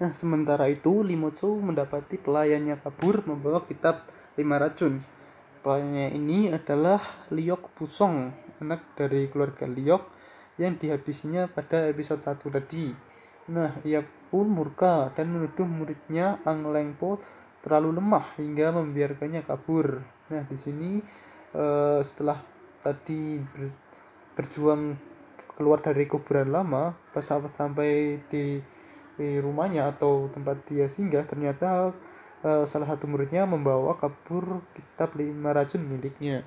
Nah, sementara itu Limotsu mendapati pelayannya kabur membawa kitab lima racun. Pelayannya ini adalah Liok Pusong, anak dari keluarga Liok yang dihabisinya pada episode 1 tadi. Nah, ia pun murka dan menuduh muridnya Ang Lengpo terlalu lemah hingga membiarkannya kabur. Nah, di sini eh, setelah tadi ber, berjuang keluar dari kuburan lama, pas sampai di, di rumahnya atau tempat dia singgah, ternyata uh, salah satu muridnya membawa kabur kitab lima racun miliknya.